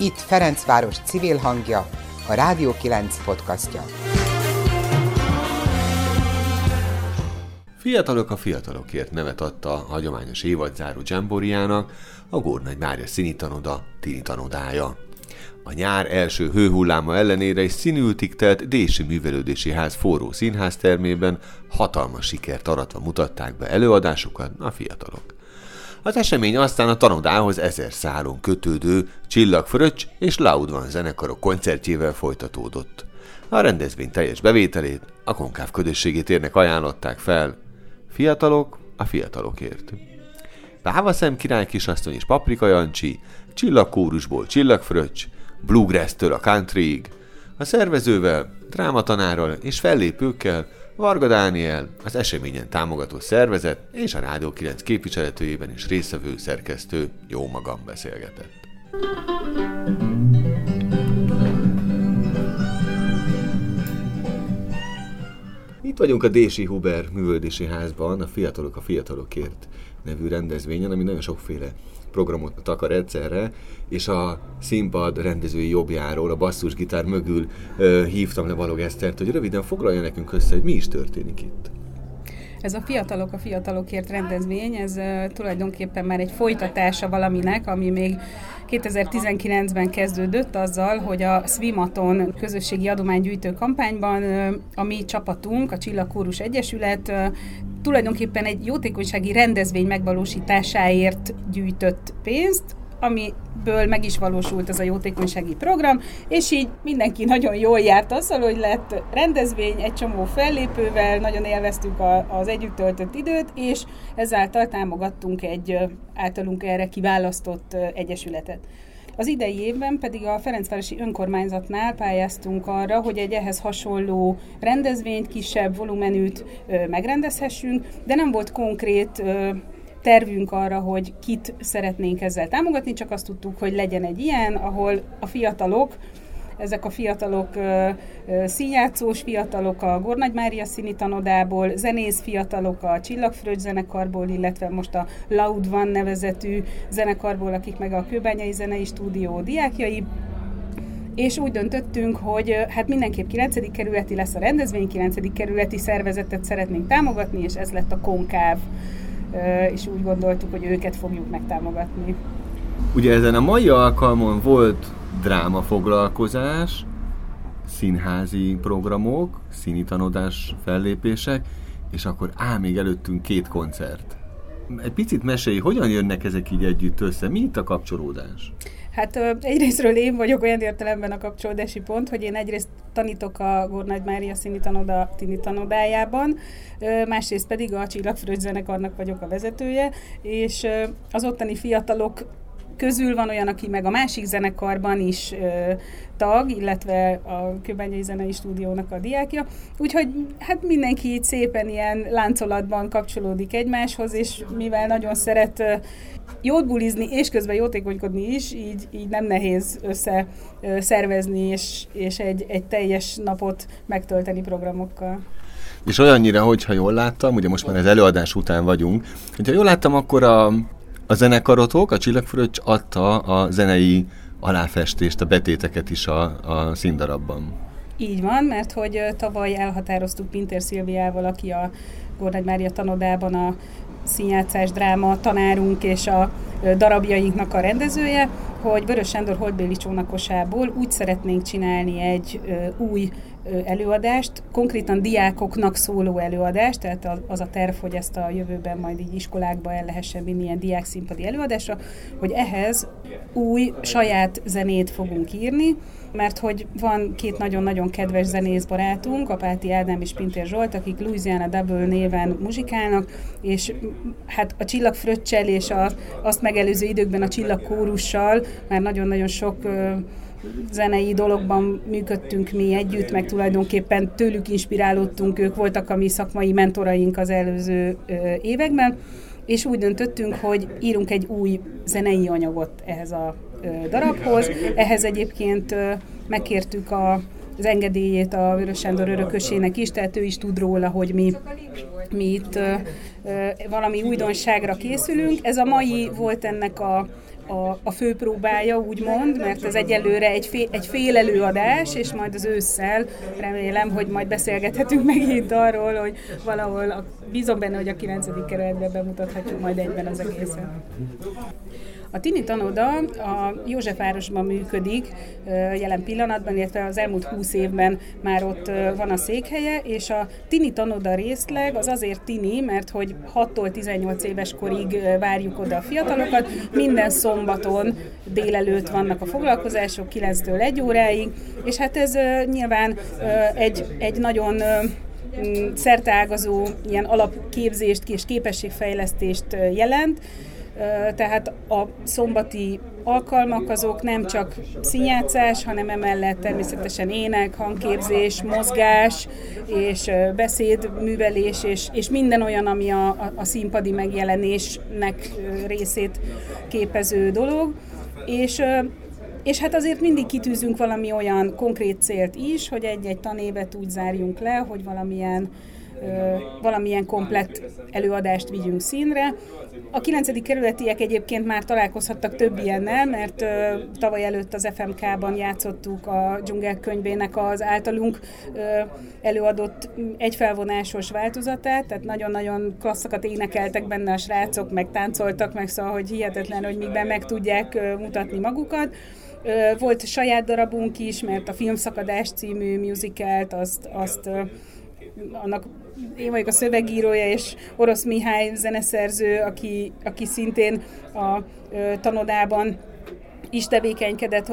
Itt Ferencváros civil hangja, a Rádió 9 podcastja. Fiatalok a fiatalokért nevet adta a hagyományos évadzáró Dzsamboriának a Górnagy Mária színitanoda tinitanodája. A nyár első hőhulláma ellenére egy színültig telt Dési Művelődési Ház forró színháztermében hatalmas sikert aratva mutatták be előadásukat a fiatalok. Az esemény aztán a tanodához ezer szálon kötődő Csillagfröccs és Laudvan zenekarok koncertjével folytatódott. A rendezvény teljes bevételét a konkáv közösségét ajánlották fel. Fiatalok a fiatalokért. Pávaszem király kisasszony és Paprika Jancsi, Csillagkórusból Csillagfröccs, Bluegrass-től a countryig, a szervezővel, drámatanárral és fellépőkkel Varga Dániel, az eseményen támogató szervezet és a Rádió 9 képviseletőjében is részvevő szerkesztő jó magam beszélgetett. Itt vagyunk a Dési Huber művöldési házban, a Fiatalok a Fiatalokért nevű rendezvényen, ami nagyon sokféle programot takar egyszerre, és a színpad rendezői jobbjáról, a basszusgitár mögül ö, hívtam le Balog Esztert, hogy röviden foglalja nekünk össze, hogy mi is történik itt. Ez a Fiatalok a Fiatalokért rendezvény, ez tulajdonképpen már egy folytatása valaminek, ami még 2019-ben kezdődött azzal, hogy a Swimaton közösségi adománygyűjtő kampányban a mi csapatunk, a Csillagkórus Egyesület tulajdonképpen egy jótékonysági rendezvény megvalósításáért gyűjtött pénzt, amiből meg is valósult ez a jótékonysági program, és így mindenki nagyon jól járt azzal, hogy lett rendezvény egy csomó fellépővel, nagyon élveztük a, az együtt töltött időt, és ezáltal támogattunk egy általunk erre kiválasztott egyesületet. Az idei évben pedig a Ferencvárosi Önkormányzatnál pályáztunk arra, hogy egy ehhez hasonló rendezvényt, kisebb volumenűt megrendezhessünk, de nem volt konkrét tervünk arra, hogy kit szeretnénk ezzel támogatni, csak azt tudtuk, hogy legyen egy ilyen, ahol a fiatalok, ezek a fiatalok színjátszós fiatalok a Gornagy Mária színi tanodából, zenész fiatalok a Csillagfröccs zenekarból, illetve most a Loud Van nevezetű zenekarból, akik meg a Kőbányai Zenei Stúdió diákjai, és úgy döntöttünk, hogy hát mindenképp 9. kerületi lesz a rendezvény, 9. kerületi szervezetet szeretnénk támogatni, és ez lett a Konkáv és úgy gondoltuk, hogy őket fogjuk megtámogatni. Ugye ezen a mai alkalmon volt dráma foglalkozás, színházi programok, színi tanodás fellépések, és akkor á, még előttünk két koncert. Egy picit mesélj, hogyan jönnek ezek így együtt össze? Mi itt a kapcsolódás? Hát egyrésztről én vagyok olyan értelemben a kapcsolódási pont, hogy én egyrészt tanítok a Gornagy Mária színi tanoda, tini tanodájában, másrészt pedig a Csillagfröccs zenekarnak vagyok a vezetője, és az ottani fiatalok közül van olyan, aki meg a másik zenekarban is ö, tag, illetve a Kőbányai Zenei Stúdiónak a diákja. Úgyhogy hát mindenki itt szépen ilyen láncolatban kapcsolódik egymáshoz, és mivel nagyon szeret ö, jót bulizni, és közben jótékonykodni is, így, így nem nehéz össze ö, szervezni, és, és egy, egy teljes napot megtölteni programokkal. És olyannyira, hogyha jól láttam, ugye most már az előadás után vagyunk, hogyha jól láttam, akkor a a zenekarotok, a Csillagfröccs adta a zenei aláfestést, a betéteket is a, a színdarabban. Így van, mert hogy tavaly elhatároztuk Pinter Szilviával, aki a Gornagy Mária tanodában a színjátszás dráma tanárunk és a darabjainknak a rendezője, hogy Vörös Sándor Holdbéli csónakosából úgy szeretnénk csinálni egy új előadást, konkrétan diákoknak szóló előadást, tehát az a terv, hogy ezt a jövőben majd így iskolákba el lehessen vinni ilyen diák színpadi előadásra, hogy ehhez új saját zenét fogunk írni, mert hogy van két nagyon-nagyon kedves zenész barátunk, Apáti Ádám és Pintér Zsolt, akik Louisiana Double néven muzsikálnak, és hát a csillagfröccsel és a, azt megelőző időkben a csillagkórussal már nagyon-nagyon sok zenei dologban működtünk mi együtt, meg tulajdonképpen tőlük inspirálódtunk, ők voltak a mi szakmai mentoraink az előző években, és úgy döntöttünk, hogy írunk egy új zenei anyagot ehhez a darabhoz. Ehhez egyébként megkértük a az engedélyét a Vörös Sándor örökösének is, tehát ő is tud róla, hogy mi, mi itt ö, ö, valami újdonságra készülünk. Ez a mai volt ennek a a, a főpróbája, úgymond, mert ez egyelőre egy fél, egy fél előadás, és majd az ősszel remélem, hogy majd beszélgethetünk megint arról, hogy valahol a, bízom benne, hogy a 9. kerületben bemutathatjuk majd egyben az egészet. A Tini Tanoda a Józsefvárosban működik jelen pillanatban, illetve az elmúlt 20 évben már ott van a székhelye, és a Tini Tanoda részleg az azért Tini, mert hogy 6-tól 18 éves korig várjuk oda a fiatalokat, minden szombaton délelőtt vannak a foglalkozások, 9-től 1 óráig, és hát ez nyilván egy, egy nagyon szerteágazó ilyen alapképzést és képességfejlesztést jelent, tehát a szombati alkalmak azok nem csak színjátszás, hanem emellett természetesen ének, hangképzés, mozgás és beszédművelés, és, és minden olyan, ami a, a, színpadi megjelenésnek részét képező dolog. És és hát azért mindig kitűzünk valami olyan konkrét célt is, hogy egy-egy tanévet úgy zárjunk le, hogy valamilyen valamilyen komplett előadást vigyünk színre. A 9. kerületiek egyébként már találkozhattak több ilyennel, mert tavaly előtt az FMK-ban játszottuk a dzsungel könyvének az általunk előadott egyfelvonásos változatát, tehát nagyon-nagyon klasszakat énekeltek benne a srácok, meg táncoltak, meg szóval, hogy hihetetlen, hogy mikben meg tudják mutatni magukat. Volt saját darabunk is, mert a Filmszakadás című musicalt azt, azt annak én vagyok a szövegírója, és Orosz Mihály zeneszerző, aki, aki szintén a ö, tanodában is tevékenykedett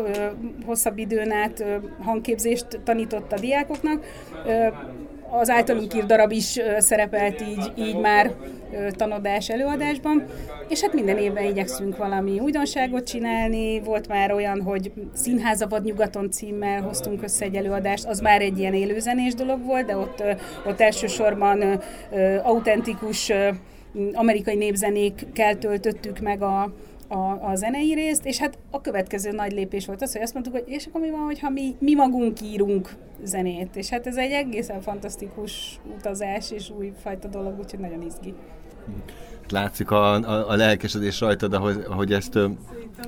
hosszabb időn át, hangképzést tanított a diákoknak. Az általunk írt darab is szerepelt így, így már tanodás előadásban, és hát minden évben igyekszünk valami újdonságot csinálni. Volt már olyan, hogy Színházavad nyugaton címmel hoztunk össze egy előadást, az már egy ilyen élőzenés dolog volt, de ott, ott elsősorban autentikus amerikai népzenékkel töltöttük meg a, a, a zenei részt, és hát a következő nagy lépés volt az, hogy azt mondtuk, hogy és akkor mi van, hogyha mi, mi magunk írunk zenét, és hát ez egy egészen fantasztikus utazás és újfajta dolog, úgyhogy nagyon izgi. Látszik a, a, a lelkesedés rajtad, ahogy, ahogy ezt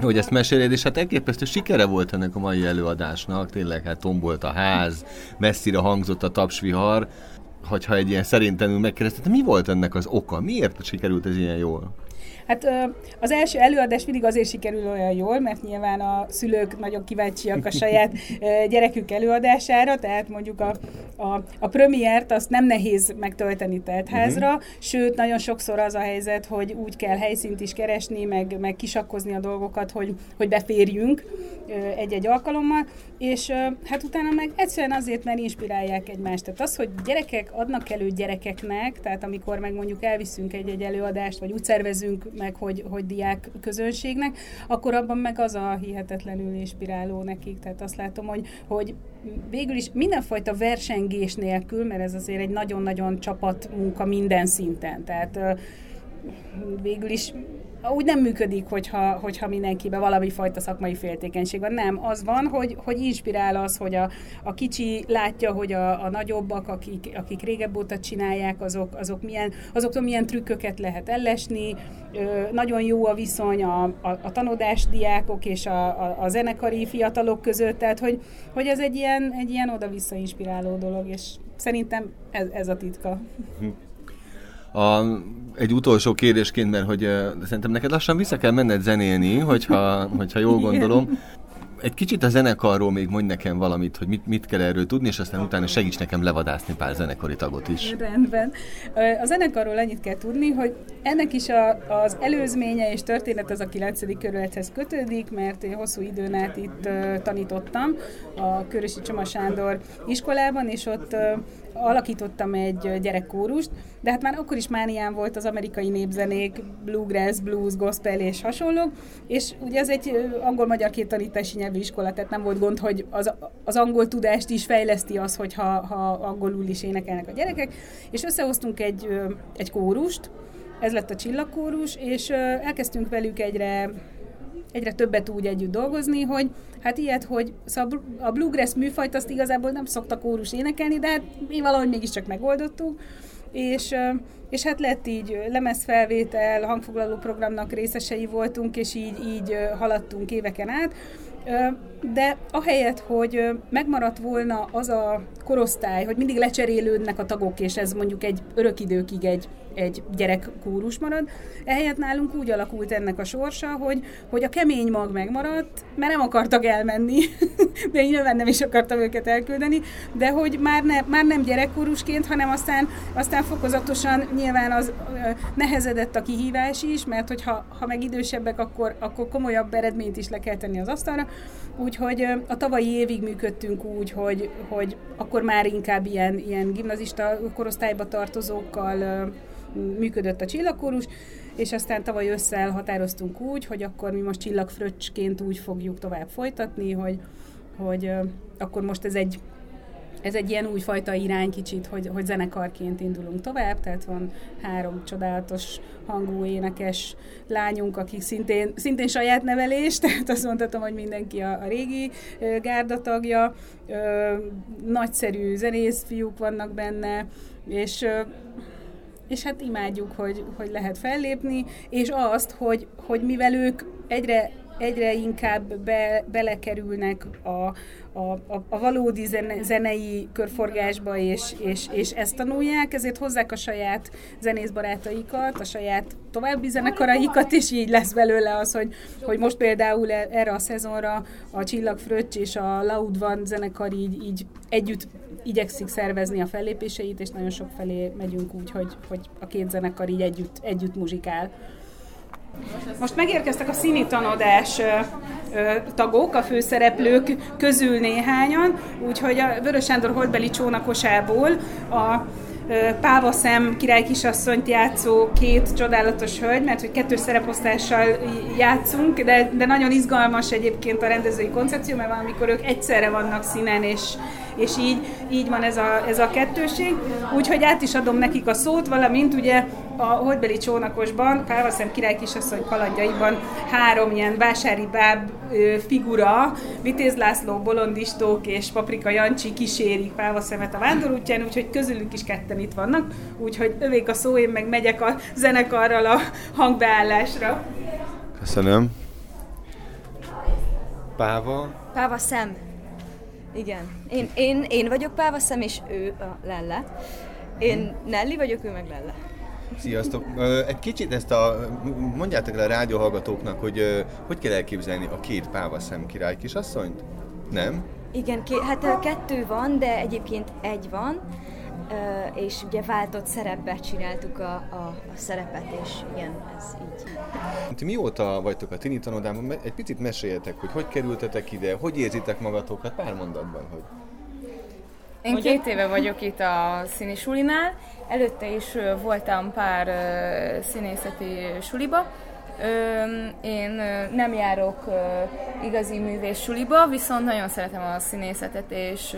hogy ezt meséled, és hát elképesztő sikere volt ennek a mai előadásnak, tényleg hát tombolt a ház, messzire hangzott a tapsvihar, hogyha egy ilyen szerintenül megkérdezted, mi volt ennek az oka? Miért sikerült ez ilyen jól? Hát az első előadás mindig azért sikerül olyan jól, mert nyilván a szülők nagyon kíváncsiak a saját gyerekük előadására, tehát mondjuk a, a, a premiért azt nem nehéz megtölteni teltházra, uh-huh. sőt, nagyon sokszor az a helyzet, hogy úgy kell helyszínt is keresni, meg, meg kisakkozni a dolgokat, hogy, hogy beférjünk egy-egy alkalommal, és hát utána meg egyszerűen azért, mert inspirálják egymást. Tehát az, hogy gyerekek adnak elő gyerekeknek, tehát amikor meg mondjuk elviszünk egy-egy előadást, vagy úgy szervezünk meg, hogy, hogy diák közönségnek, akkor abban meg az a hihetetlenül inspiráló nekik. Tehát azt látom, hogy, hogy végül is mindenfajta versengés nélkül, mert ez azért egy nagyon-nagyon csapat munka minden szinten. Tehát végül is úgy nem működik, hogyha, hogyha mindenkiben valami fajta szakmai féltékenység van. Nem, az van, hogy, hogy inspirál az, hogy a, a kicsi látja, hogy a, a nagyobbak, akik, akik régebb óta csinálják, azok, azok milyen, azoktól milyen trükköket lehet ellesni. Ö, nagyon jó a viszony a, a, a tanodás diákok és a, a, a zenekari fiatalok között, tehát hogy, hogy ez egy ilyen, egy ilyen oda-vissza inspiráló dolog, és szerintem ez, ez a titka. A, egy utolsó kérdésként, mert hogy szerintem neked lassan vissza kell menned zenélni, hogyha, hogyha jól gondolom. Egy kicsit a zenekarról még mondj nekem valamit, hogy mit, mit kell erről tudni, és aztán utána segíts nekem levadászni pár zenekari tagot is. Rendben. A zenekarról annyit kell tudni, hogy ennek is a, az előzménye és történet az a 9. kerülethez kötődik, mert én hosszú időn át itt tanítottam a Körösi Csoma Sándor iskolában, és ott alakítottam egy gyerekkórust, de hát már akkor is mánián volt az amerikai népzenék, bluegrass, blues, gospel és hasonlók, és ugye ez egy angol-magyar két tanítási nyelvű iskola, tehát nem volt gond, hogy az, az angol tudást is fejleszti az, hogyha ha angolul is énekelnek a gyerekek, és összehoztunk egy, egy kórust, ez lett a csillagkórus, és elkezdtünk velük egyre egyre többet úgy együtt dolgozni, hogy hát ilyet, hogy szóval a bluegrass műfajt azt igazából nem szoktak kórus énekelni, de hát mi valahogy mégiscsak megoldottuk, és és hát lett így lemezfelvétel, hangfoglaló programnak részesei voltunk, és így, így haladtunk éveken át. De ahelyett, hogy megmaradt volna az a korosztály, hogy mindig lecserélődnek a tagok, és ez mondjuk egy örök időkig egy, egy gyerek kórus marad, ehelyett nálunk úgy alakult ennek a sorsa, hogy, hogy a kemény mag megmaradt, mert nem akartak elmenni, de én nyilván nem is akartam őket elküldeni, de hogy már, ne, már nem gyerekkórusként, hanem aztán, aztán fokozatosan nyilván az nehezedett a kihívás is, mert hogyha ha meg idősebbek, akkor, akkor komolyabb eredményt is le kell tenni az asztalra, úgyhogy a tavalyi évig működtünk úgy, hogy, hogy akkor már inkább ilyen, ilyen gimnazista korosztályba tartozókkal működött a csillagkórus, és aztán tavaly össze határoztunk úgy, hogy akkor mi most csillagfröccsként úgy fogjuk tovább folytatni, hogy, hogy akkor most ez egy ez egy ilyen újfajta irány kicsit, hogy, hogy zenekarként indulunk tovább, tehát van három csodálatos hangú énekes lányunk, akik szintén, szintén saját nevelés, tehát azt mondhatom, hogy mindenki a, a régi gárda tagja, nagyszerű zenész fiúk vannak benne, és és hát imádjuk, hogy, hogy lehet fellépni, és azt, hogy, hogy mivel ők egyre egyre inkább be, belekerülnek a, a, a, a valódi zene, zenei körforgásba, és, és, és ezt tanulják, ezért hozzák a saját zenészbarátaikat, a saját további zenekaraikat, és így lesz belőle az, hogy, hogy most például e, erre a szezonra a Csillag Fröccs és a Loud Van zenekar így, így együtt igyekszik szervezni a fellépéseit, és nagyon sok felé megyünk úgy, hogy, hogy a két zenekar így együtt, együtt muzsikál. Most megérkeztek a színi tanodás tagok, a főszereplők közül néhányan, úgyhogy a Vörös Sándor holdbeli csónakosából a Pávaszem király kisasszonyt játszó két csodálatos hölgy, mert hogy kettős szereposztással játszunk, de, de nagyon izgalmas egyébként a rendezői koncepció, mert valamikor ők egyszerre vannak színen, és, és így, így van ez a, ez a kettőség. Úgyhogy át is adom nekik a szót, valamint ugye a Holdbeli csónakosban, Pálvaszem király kisasszony kalandjaiban három ilyen vásári báb figura, Vitéz László, Bolondistók és Paprika Jancsi kísérik Pálvaszemet a vándorútján, úgyhogy közülük is ketten itt vannak, úgyhogy övék a szó, én meg megyek a zenekarral a hangbeállásra. Köszönöm. Páva? Páva Szem. Igen. Én, én, én vagyok Páva Szem, és ő a Lelle. Én Nelly vagyok, ő meg Lelle. Sziasztok! Egy kicsit ezt a, mondjátok el a rádióhallgatóknak, hogy hogy kell elképzelni a két szem király kisasszonyt? Nem? Igen, ké, hát kettő van, de egyébként egy van, és ugye váltott szerepbe csináltuk a, a, a szerepet, és igen, ez így. Ti mióta vagytok a tini tanodában? Egy picit meséljetek, hogy hogy kerültetek ide, hogy érzitek magatokat pár mondatban, hogy... Én két éve vagyok itt a színisulinál, előtte is voltam pár színészeti suliba, én nem járok igazi művész suliba, viszont nagyon szeretem a színészetet, és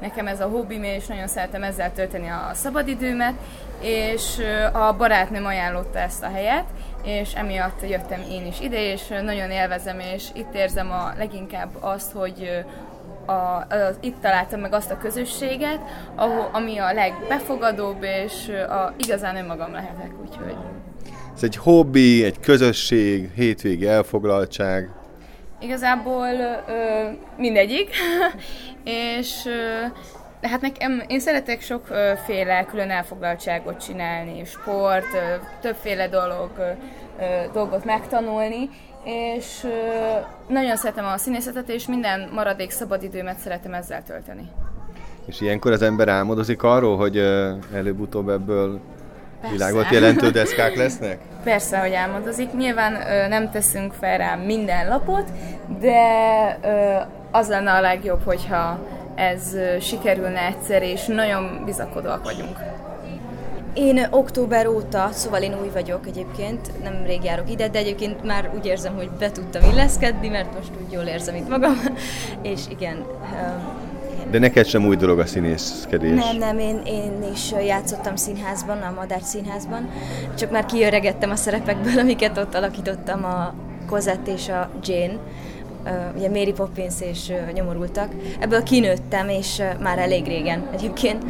nekem ez a hobbim, és nagyon szeretem ezzel tölteni a szabadidőmet, és a barátnőm ajánlotta ezt a helyet, és emiatt jöttem én is ide, és nagyon élvezem, és itt érzem a leginkább azt, hogy a, az, itt találtam meg azt a közösséget, ahol, ami a legbefogadóbb, és a, igazán önmagam lehetek, úgyhogy... Ez egy hobbi, egy közösség, hétvégi elfoglaltság. Igazából ö, mindegyik, és ö, hát nekem, én szeretek sokféle külön elfoglaltságot csinálni, sport, ö, többféle dolog, ö, dolgot megtanulni, és nagyon szeretem a színészetet, és minden maradék szabadidőmet szeretem ezzel tölteni. És ilyenkor az ember álmodozik arról, hogy előbb-utóbb ebből Persze. világot jelentő deszkák lesznek? Persze, hogy álmodozik. Nyilván ö, nem teszünk fel rá minden lapot, de ö, az lenne a legjobb, hogyha ez ö, sikerülne egyszer, és nagyon bizakodóak vagyunk. Én október óta, szóval én új vagyok egyébként, nem rég járok ide, de egyébként már úgy érzem, hogy be tudtam illeszkedni, mert most úgy jól érzem itt magam, és igen, de neked sem új dolog a színészkedés. Nem, nem, én, én is játszottam színházban, a Madár színházban, csak már kiöregettem a szerepekből, amiket ott alakítottam, a Cosette és a Jane, ugye Mary Poppins és nyomorultak. Ebből kinőttem, és már elég régen egyébként.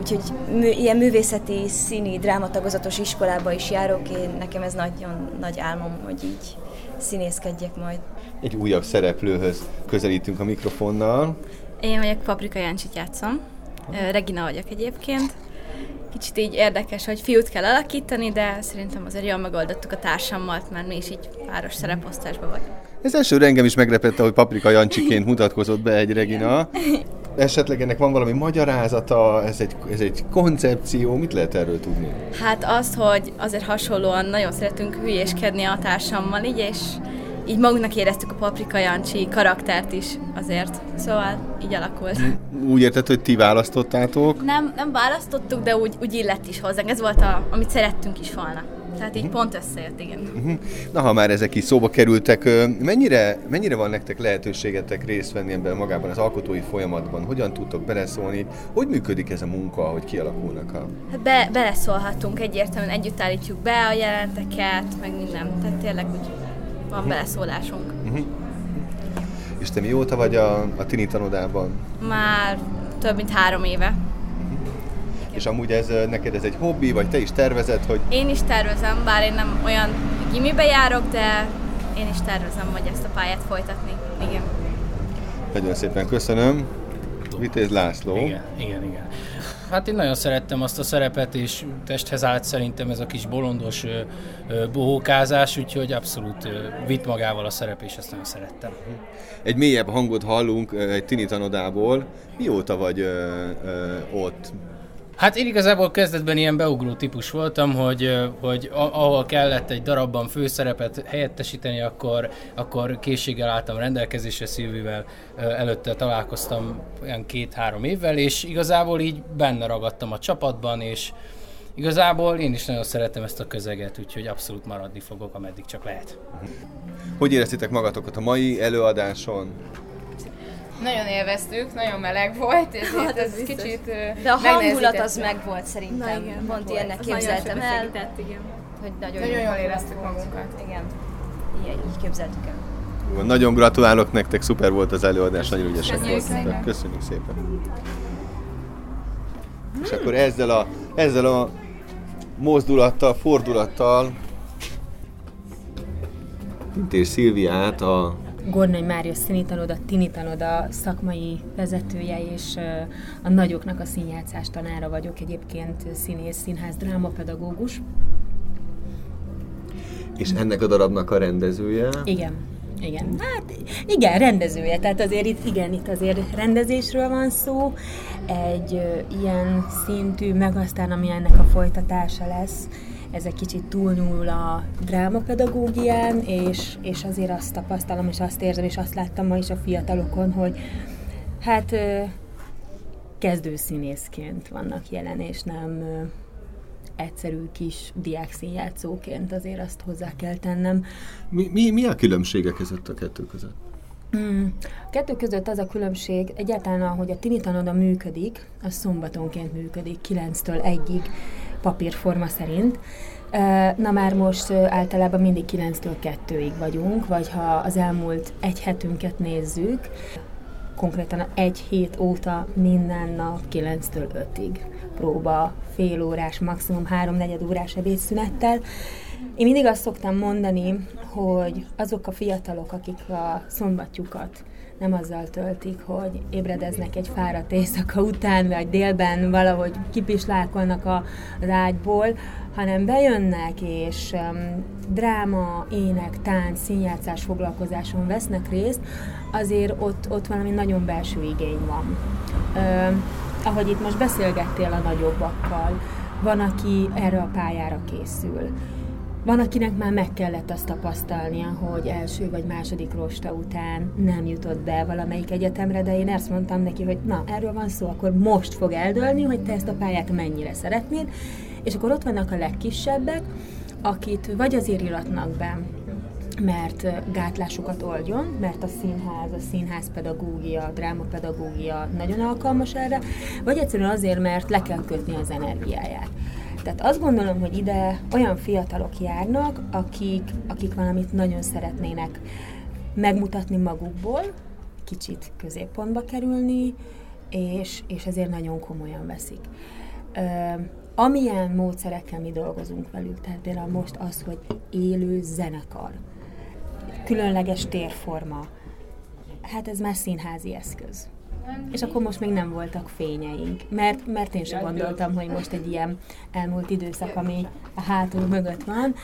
Úgyhogy mű, ilyen művészeti, színi, drámatagozatos iskolába is járok, én nekem ez nagyon nagy álmom, hogy így színészkedjek majd. Egy újabb szereplőhöz közelítünk a mikrofonnal. Én vagyok Paprika Jancsit játszom. Regina vagyok egyébként. Kicsit így érdekes, hogy fiút kell alakítani, de szerintem azért jól megoldottuk a társammal, mert mi is így páros szereposztásban vagyunk. Ez elsőre engem is meglepette, hogy Paprika Jancsiként mutatkozott be egy Regina. Esetleg ennek van valami magyarázata, ez egy, ez egy koncepció, mit lehet erről tudni? Hát azt, hogy azért hasonlóan nagyon szeretünk hülyéskedni a társammal, így, és így magunknak éreztük a Paprika Jancsi karaktert is azért. Szóval így alakult. Úgy érted, hogy ti választottátok? Nem, nem választottuk, de úgy, úgy illett is hozzánk. Ez volt, a, amit szerettünk is volna. Tehát így uh-huh. pont összejött, igen. Uh-huh. Na, ha már ezek is szóba kerültek, mennyire, mennyire van nektek lehetőségetek részt venni ebben magában az alkotói folyamatban? Hogyan tudtok beleszólni? Hogy működik ez a munka, hogy kialakulnak a... Hát be, beleszólhatunk egyértelműen, együtt állítjuk be a jelenteket, meg minden. Tehát tényleg úgy van uh-huh. beleszólásunk. Uh-huh. És te mióta vagy a, a Tini tanodában? Már több mint három éve. És amúgy ez neked ez egy hobbi, vagy te is tervezed, hogy... Én is tervezem, bár én nem olyan gimibe járok, de én is tervezem, hogy ezt a pályát folytatni. Igen. Nagyon szépen köszönöm. Vitéz László. Igen, igen, igen. Hát én nagyon szerettem azt a szerepet, és testhez állt szerintem ez a kis bolondos bohókázás, úgyhogy abszolút vitt magával a szerep, és ezt nagyon szerettem. Egy mélyebb hangot hallunk egy tini tanodából. Mióta vagy ö, ö, ott? Hát én igazából kezdetben ilyen beugró típus voltam, hogy, hogy ahol kellett egy darabban főszerepet helyettesíteni, akkor, akkor készséggel álltam rendelkezésre Szilvivel, előtte találkoztam olyan két-három évvel, és igazából így benne ragadtam a csapatban, és igazából én is nagyon szeretem ezt a közeget, úgyhogy abszolút maradni fogok, ameddig csak lehet. Hogy éreztétek magatokat a mai előadáson? Nagyon élveztük, nagyon meleg volt, és hát ez, ez kicsit De a hangulat az meg volt szerintem. Na, igen, Pont ilyennek képzeltem el. igen. Hogy nagyon, nagyon jól éreztük volt. magunkat. Igen. Ilyen, így képzeltük el. Nagyon gratulálok nektek, szuper volt az előadás, nagyon ügyesek voltatok. Köszönjük szépen. És akkor ezzel a, ezzel a mozdulattal, fordulattal és Szilviát a Gornai Mária színitanoda, tinitanoda szakmai vezetője, és a nagyoknak a színjátszás tanára vagyok egyébként színész, színház, drámapedagógus. És ennek a darabnak a rendezője? Igen. Igen, hát igen, rendezője, tehát azért itt, igen, itt azért rendezésről van szó, egy ö, ilyen szintű, meg aztán ami ennek a folytatása lesz, ez egy kicsit túlnyúl a drámapedagógián, és, és azért azt tapasztalom, és azt érzem, és azt láttam ma is a fiatalokon, hogy hát kezdőszínészként vannak jelen, és nem egyszerű kis diákszínjátszóként azért azt hozzá kell tennem. Mi, mi, mi a különbsége között a kettő között? Mm. A kettő között az a különbség, egyáltalán ahogy a tinitanoda működik, az szombatonként működik, 9-től 1-ig papírforma szerint. Na már most általában mindig 9-től 2-ig vagyunk, vagy ha az elmúlt egy hetünket nézzük, konkrétan egy hét óta minden nap 9-től 5-ig próba, fél órás, maximum három-negyed órás ebédszünettel. Én mindig azt szoktam mondani, hogy azok a fiatalok, akik a szombatjukat nem azzal töltik, hogy ébredeznek egy fáradt éjszaka után, vagy délben valahogy kipislálkolnak a, az hanem bejönnek és um, dráma, ének, tánc, színjátszás foglalkozáson vesznek részt, azért ott, ott valami nagyon belső igény van. Uh, ahogy itt most beszélgettél a nagyobbakkal, van, aki erre a pályára készül van, akinek már meg kellett azt tapasztalnia, hogy első vagy második rosta után nem jutott be valamelyik egyetemre, de én ezt mondtam neki, hogy na, erről van szó, akkor most fog eldőlni, hogy te ezt a pályát mennyire szeretnéd, és akkor ott vannak a legkisebbek, akit vagy azért iratnak be, mert gátlásokat oldjon, mert a színház, a színházpedagógia, a drámapedagógia nagyon alkalmas erre, vagy egyszerűen azért, mert le kell kötni az energiáját. Tehát azt gondolom, hogy ide olyan fiatalok járnak, akik, akik valamit nagyon szeretnének megmutatni magukból, kicsit középpontba kerülni, és, és ezért nagyon komolyan veszik. Ö, amilyen módszerekkel mi dolgozunk velük, tehát például most az, hogy élő zenekar, különleges térforma, hát ez már színházi eszköz. És akkor most még nem voltak fényeink, mert, mert én sem gondoltam, hogy most egy ilyen elmúlt időszak, ami a hátul mögött van,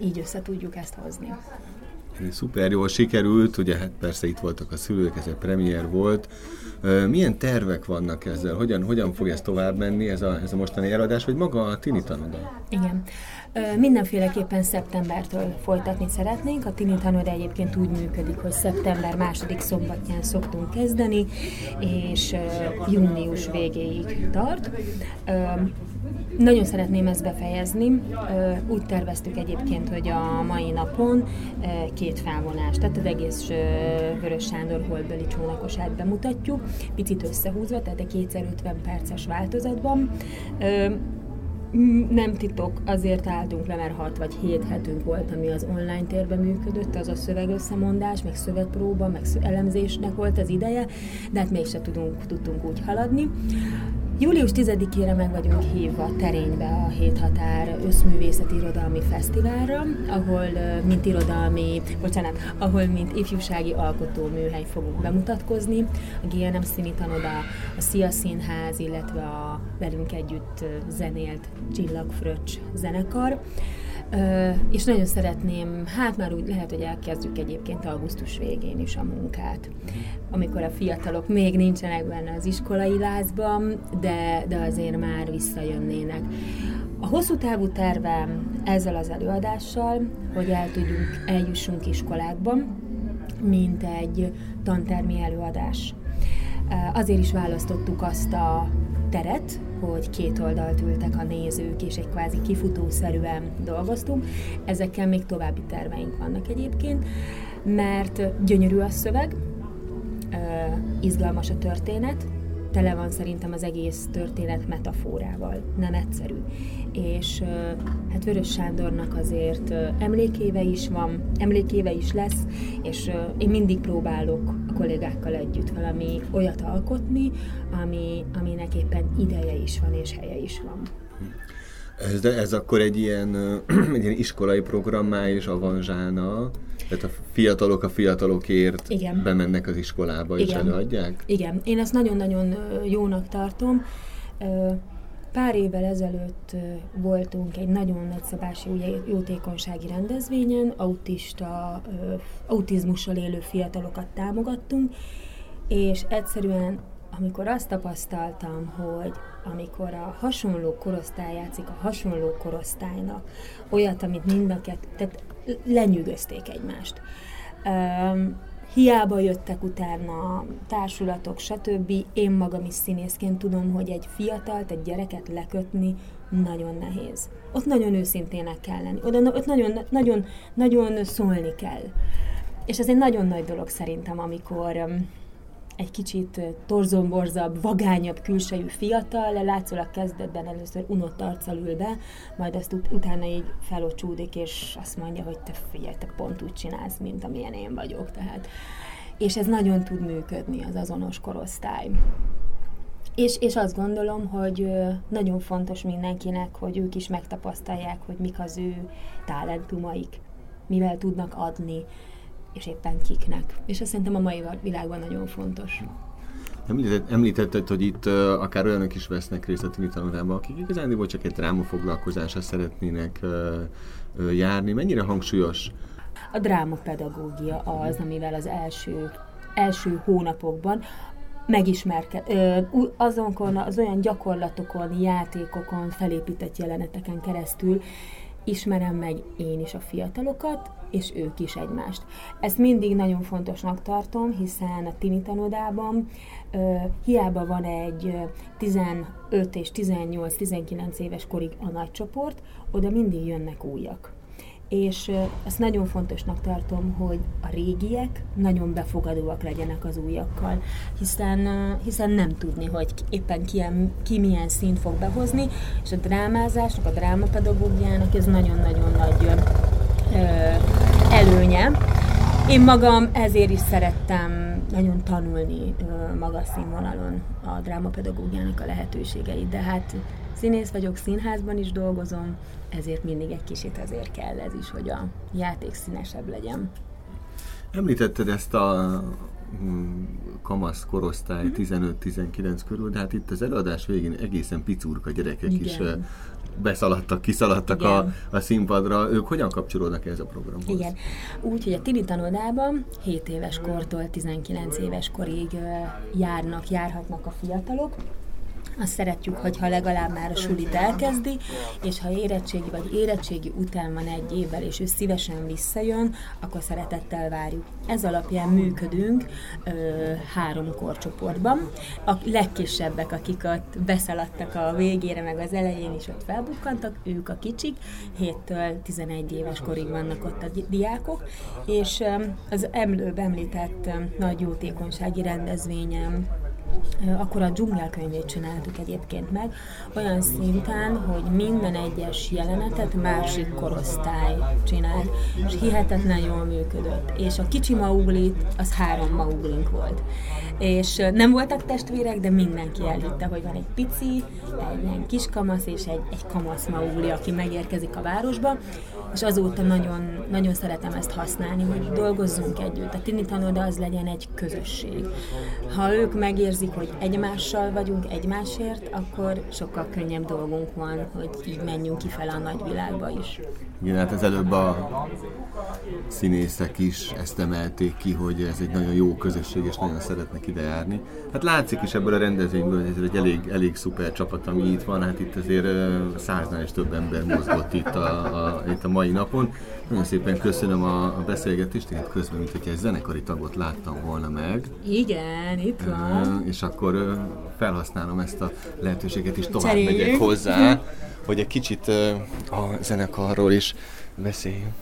így össze tudjuk ezt hozni. Szuper jól sikerült, ugye hát persze itt voltak a szülők, ez egy premier volt. Milyen tervek vannak ezzel? Hogyan, hogyan fog ez tovább menni, ez a, ez a mostani eladás, vagy maga a Tini tanoda? Igen. Mindenféleképpen szeptembertől folytatni szeretnénk. A Tini Tanoda egyébként úgy működik, hogy szeptember második szombatján szoktunk kezdeni, és június végéig tart. Nagyon szeretném ezt befejezni. Úgy terveztük egyébként, hogy a mai napon két felvonás, tehát az egész Vörös Sándor holdbeli csónakosát bemutatjuk, picit összehúzva, tehát egy kétszer 50 perces változatban. Nem titok, azért álltunk le, mert 6 vagy 7 hetünk volt, ami az online térben működött, az a szövegösszemondás, meg szövegpróba, meg elemzésnek volt az ideje, de hát mégse tudunk, tudtunk úgy haladni. Július 10-ére meg vagyunk hívva Terénybe a Hét Határ Összművészeti Irodalmi Fesztiválra, ahol mint irodalmi, bocsánat, ahol mint ifjúsági alkotóműhely fogunk bemutatkozni. A GNM Színi Tanoda, a Szia Színház, illetve a velünk együtt zenélt Csillagfröccs zenekar. És nagyon szeretném, hát már úgy lehet, hogy elkezdjük egyébként augusztus végén is a munkát, amikor a fiatalok még nincsenek benne az iskolai lázban, de, de azért már visszajönnének. A hosszú távú tervem ezzel az előadással, hogy el tudjunk, eljussunk iskolákban, mint egy tantermi előadás. Azért is választottuk azt a teret, hogy két oldalt ültek a nézők, és egy kvázi kifutószerűen dolgoztunk. Ezekkel még további terveink vannak egyébként, mert gyönyörű a szöveg, izgalmas a történet, tele van szerintem az egész történet metaforával, nem egyszerű. És hát Vörös Sándornak azért emlékéve is van, emlékéve is lesz, és én mindig próbálok a kollégákkal együtt valami olyat alkotni, ami, aminek éppen ideje is van és helye is van. Ez, ez akkor egy ilyen, egy ilyen iskolai programmá is avanzsálna, tehát a fiatalok a fiatalokért Igen. bemennek az iskolába Igen. és előadják? Igen, én ezt nagyon-nagyon jónak tartom. Pár évvel ezelőtt voltunk egy nagyon nagyszabású jótékonysági rendezvényen, autista, autizmussal élő fiatalokat támogattunk, és egyszerűen amikor azt tapasztaltam, hogy amikor a hasonló korosztály játszik a hasonló korosztálynak, olyat, amit mind a kettő, tehát lenyűgözték egymást. Um, hiába jöttek utána társulatok, stb. Én magam is színészként tudom, hogy egy fiatalt, egy gyereket lekötni nagyon nehéz. Ott nagyon őszintének kell lenni. Oda, ott nagyon, nagyon, nagyon szólni kell. És ez egy nagyon nagy dolog szerintem, amikor egy kicsit torzomborzabb, vagányabb külsejű fiatal, látszólag kezdetben először unott arccal ül be, majd azt ut- utána így felocsúdik, és azt mondja, hogy te figyelj, te pont úgy csinálsz, mint amilyen én vagyok. Tehát. És ez nagyon tud működni, az azonos korosztály. És, és azt gondolom, hogy nagyon fontos mindenkinek, hogy ők is megtapasztalják, hogy mik az ő talentumaik, mivel tudnak adni, és éppen kiknek. És ez szerintem a mai világban nagyon fontos. Említett, említetted, hogy itt uh, akár olyanok is vesznek részt a tini tanulában, akik igazán csak egy dráma foglalkozásra szeretnének uh, uh, járni. Mennyire hangsúlyos? A drámapedagógia az, amivel az első, első hónapokban megismerked, azonkon, az olyan gyakorlatokon, játékokon, felépített jeleneteken keresztül ismerem meg én is a fiatalokat, és ők is egymást. Ezt mindig nagyon fontosnak tartom, hiszen a tini tanodában uh, hiába van egy 15 és 18-19 éves korig a nagy csoport, oda mindig jönnek újak és ezt nagyon fontosnak tartom, hogy a régiek nagyon befogadóak legyenek az újakkal, hiszen, hiszen nem tudni, hogy éppen ki, ki milyen szint fog behozni, és a drámázásnak, a drámapedagógiának ez nagyon-nagyon nagy előnye, Én magam ezért is szerettem nagyon tanulni magas színvonalon a drámapedagógiának a lehetőségeit, de hát színész vagyok, színházban is dolgozom, ezért mindig egy kicsit azért kell ez is, hogy a játék színesebb legyen. Említetted ezt a mm, kamasz korosztály 15-19 körül, de hát itt az előadás végén egészen picurka gyerekek Igen. is beszaladtak, kiszaladtak a, a színpadra. Ők hogyan kapcsolódnak ez a programhoz? Igen. Úgy, hogy a Tini tanodában 7 éves kortól 19 éves korig járnak, járhatnak a fiatalok, azt szeretjük, hogyha legalább már a sulit elkezdi, és ha érettségi vagy érettségi után van egy évvel, és ő szívesen visszajön, akkor szeretettel várjuk. Ez alapján működünk ö, három korcsoportban. A legkisebbek, akik ott beszaladtak a végére, meg az elején is ott felbukkantak, ők a kicsik, 7-től 11 éves korig vannak ott a diákok, és ö, az emlőbb említett ö, nagy jótékonysági rendezvényem akkor a dzsungelkönyvét csináltuk egyébként meg, olyan szinten, hogy minden egyes jelenetet másik korosztály csinált, és hihetetlen jól működött. És a kicsi mauglit, az három mauglink volt. És nem voltak testvérek, de mindenki elhitte, hogy van egy pici, egy ilyen kis kamasz és egy, egy kamasz maugli, aki megérkezik a városba, és azóta nagyon, nagyon szeretem ezt használni, hogy dolgozzunk együtt. A tini tanoda az legyen egy közösség. Ha ők megérzik, hogy egymással vagyunk egymásért, akkor sokkal könnyebb dolgunk van, hogy így menjünk kifele a nagyvilágba is. Igen, hát ez előbb a színészek is ezt emelték ki, hogy ez egy nagyon jó közösség, és nagyon szeretnek ide járni. Hát látszik is ebből a rendezvényből, hogy ez egy elég, elég szuper csapat, ami itt van, hát itt azért száznál és több ember mozgott itt a, a, itt a mai napon. Nagyon szépen köszönöm a, a beszélgetést, én közben, mint hogy egy zenekari tagot láttam volna meg. Igen, itt van. És akkor felhasználom ezt a lehetőséget, és tovább Cseréljük. megyek hozzá, hogy egy kicsit a zenekarról is beszéljünk.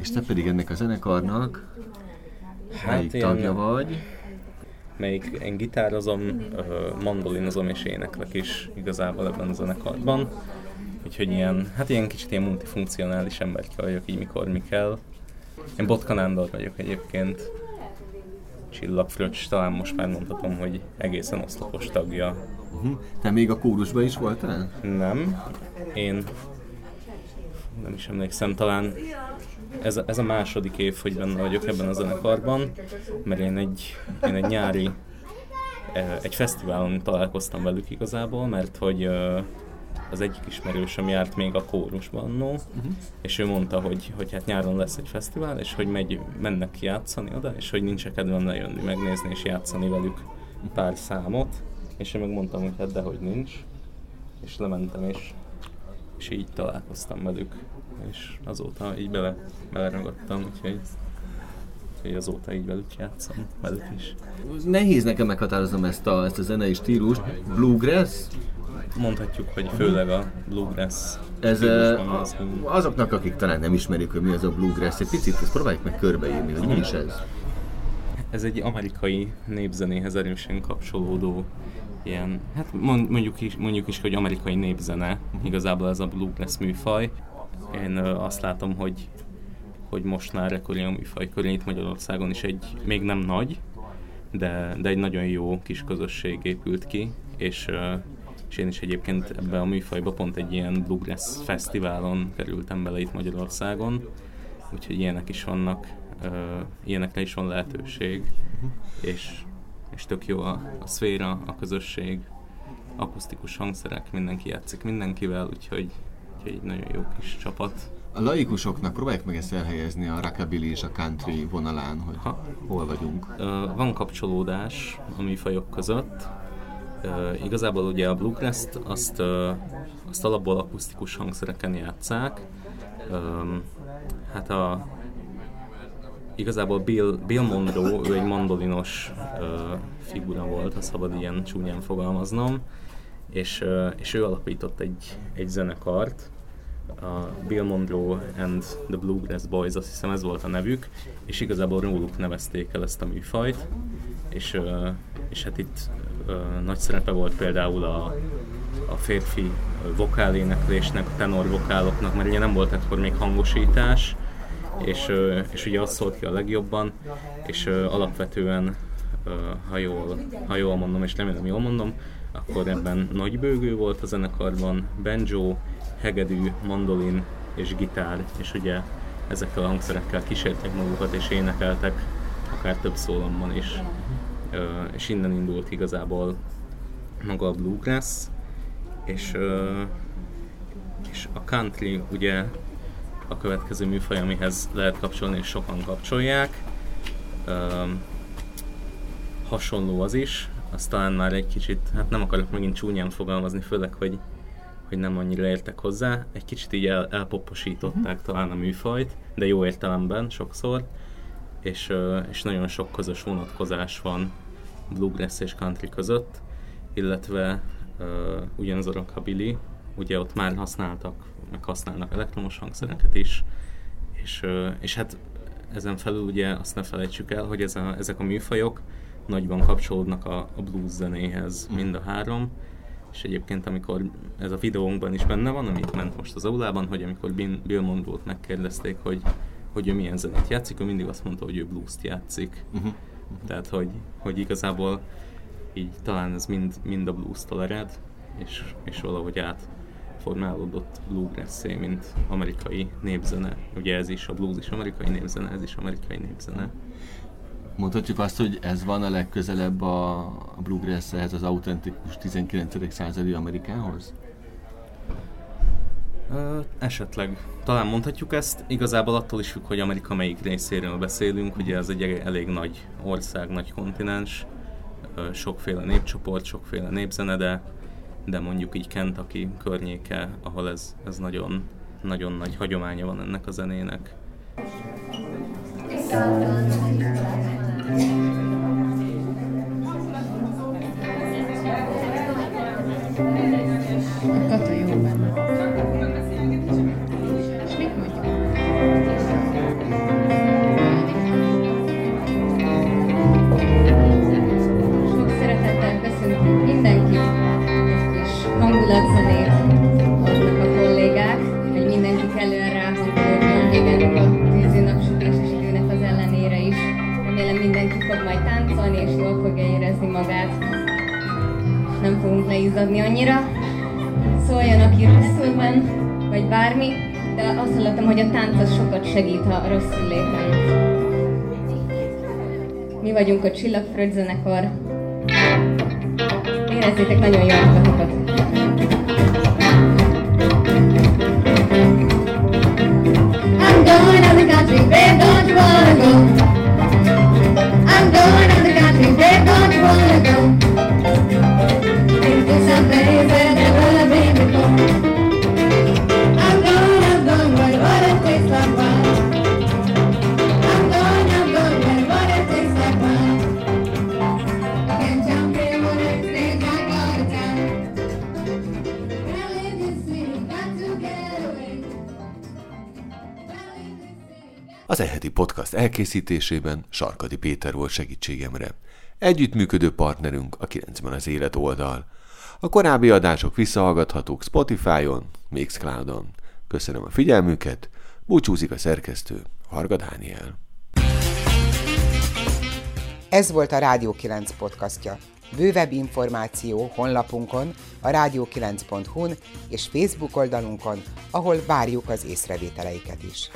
És te pedig ennek a zenekarnak hát melyik én, tagja vagy? Melyik én gitározom, mandolinozom és éneklek is igazából ebben a zenekarban. Úgyhogy ilyen, hát ilyen kicsit ilyen multifunkcionális emberke vagyok, így mikor mi kell. Én Botka Nándor vagyok egyébként. Csillagfröccs, talán most már mondhatom, hogy egészen oszlopos tagja. Uh-huh. Te még a kórusban is voltál? Nem. Én nem is emlékszem, talán ez a, ez a második év, hogy benne vagyok ebben a zenekarban, mert én egy, én egy nyári, egy fesztiválon találkoztam velük igazából, mert hogy az egyik ismerősöm járt még a kórusban no, uh-huh. és ő mondta, hogy, hogy hát nyáron lesz egy fesztivál, és hogy megy, mennek játszani oda, és hogy nincs kedvem lejönni, megnézni és játszani velük pár számot, és én megmondtam, hogy hát dehogy nincs, és lementem, és, és így találkoztam velük, és azóta így bele, beleragadtam, úgyhogy úgyhogy azóta így velük játszom, velük is. Nehéz nekem meghatároznom ezt a, ezt a zenei stílust. Bluegrass? Mondhatjuk, hogy főleg a bluegrass. Ez azoknak, akik talán nem ismerik, hogy mi az a bluegrass, egy picit ezt próbáljuk meg körbeírni, hogy mi is ez. Ez egy amerikai népzenéhez erősen kapcsolódó ilyen, hát mondjuk is, mondjuk is, hogy amerikai népzene, igazából ez a bluegrass műfaj. Én azt látom, hogy hogy most már ekkori a műfaj köré itt Magyarországon is egy, még nem nagy, de, de egy nagyon jó kis közösség épült ki, és és én is egyébként ebbe a műfajba pont egy ilyen Bluegrass fesztiválon kerültem bele itt Magyarországon, úgyhogy ilyenek is vannak, uh, ilyenekre is van lehetőség, uh-huh. és, és tök jó a, a szféra, a közösség, akusztikus hangszerek, mindenki játszik mindenkivel, úgyhogy, úgyhogy egy nagyon jó kis csapat. A laikusoknak próbáljuk meg ezt elhelyezni a rockabilly és a country vonalán, hogy ha. hol vagyunk. Van kapcsolódás a műfajok között, Uh, igazából ugye a bluegrass-t azt, uh, azt alapból akusztikus hangszereken játszák. Hát a igazából Bill, Bill Monroe, ő egy mandolinos figura volt, ha szabad ilyen csúnyán fogalmaznom, és, és ő alapított egy, egy zenekart, a Bill Monroe and the Bluegrass Boys, azt hiszem ez volt a nevük, és igazából róluk nevezték el ezt a műfajt, és, és hát itt nagy szerepe volt például a, a férfi vokáléneklésnek, a tenor vokáloknak, mert ugye nem volt akkor még hangosítás, és, és ugye azt szólt ki a legjobban, és alapvetően, ha jól, ha jól mondom, és remélem jól mondom, akkor ebben nagy bőgő volt a zenekarban, banjo, hegedű, mandolin és gitár, és ugye ezekkel a hangszerekkel kísérték magukat és énekeltek, akár több szólamban is. És innen indult igazából maga a bluegrass, és, és a country ugye a következő műfaj, amihez lehet kapcsolni, és sokan kapcsolják. Hasonló az is, az talán már egy kicsit, hát nem akarok megint csúnyán fogalmazni, főleg, hogy, hogy nem annyira értek hozzá. Egy kicsit így el, elpoposították uh-huh. talán a műfajt, de jó értelemben sokszor, és, és nagyon sok közös vonatkozás van bluegrass és country között, illetve uh, ugyanaz a rockabilly, ugye ott már használtak, meg használnak elektromos hangszereket is, és, uh, és hát ezen felül ugye azt ne felejtsük el, hogy ez a, ezek a műfajok nagyban kapcsolódnak a, a blues zenéhez, mm. mind a három, és egyébként amikor ez a videónkban is benne van, amit ment most az aulában, hogy amikor Bill Monroe-t megkérdezték, hogy, hogy ő milyen zenét játszik, ő mindig azt mondta, hogy ő blues-t játszik. Uh-huh. Tehát, hogy, hogy igazából így talán ez mind, mind a blues-tól ered, és, és valahogy át formálódott bluegrass mint amerikai népzene. Ugye ez is, a blues is amerikai népzene, ez is amerikai népzene. Mondhatjuk azt, hogy ez van a legközelebb a, a bluegrass-hez, az autentikus 19. századi Amerikához? Ö, esetleg. Talán mondhatjuk ezt. Igazából attól is függ, hogy Amerika melyik részéről beszélünk. Ugye ez egy elég nagy ország, nagy kontinens, ö, sokféle népcsoport, sokféle népzene, de, de mondjuk így Kentucky környéke, ahol ez, ez nagyon, nagyon nagy hagyománya van ennek a zenének. Kata Leizzadni annyira szóljon, aki rosszul van, vagy bármi, de azt hallottam, hogy a tánc az sokat segít, ha rosszul lépünk. Mi vagyunk a Csillagfröld zenekar. Érezzétek nagyon jól magatokat. Elkészítésében Sarkadi Péter volt segítségemre. Együttműködő partnerünk a 90 az élet oldal. A korábbi adások visszahallgathatók Spotify-on, Mixcloud-on. Köszönöm a figyelmüket, búcsúzik a szerkesztő, Harga Dániel. Ez volt a Rádió 9 podcastja. Bővebb információ honlapunkon, a rádió9.hu-n és Facebook oldalunkon, ahol várjuk az észrevételeiket is.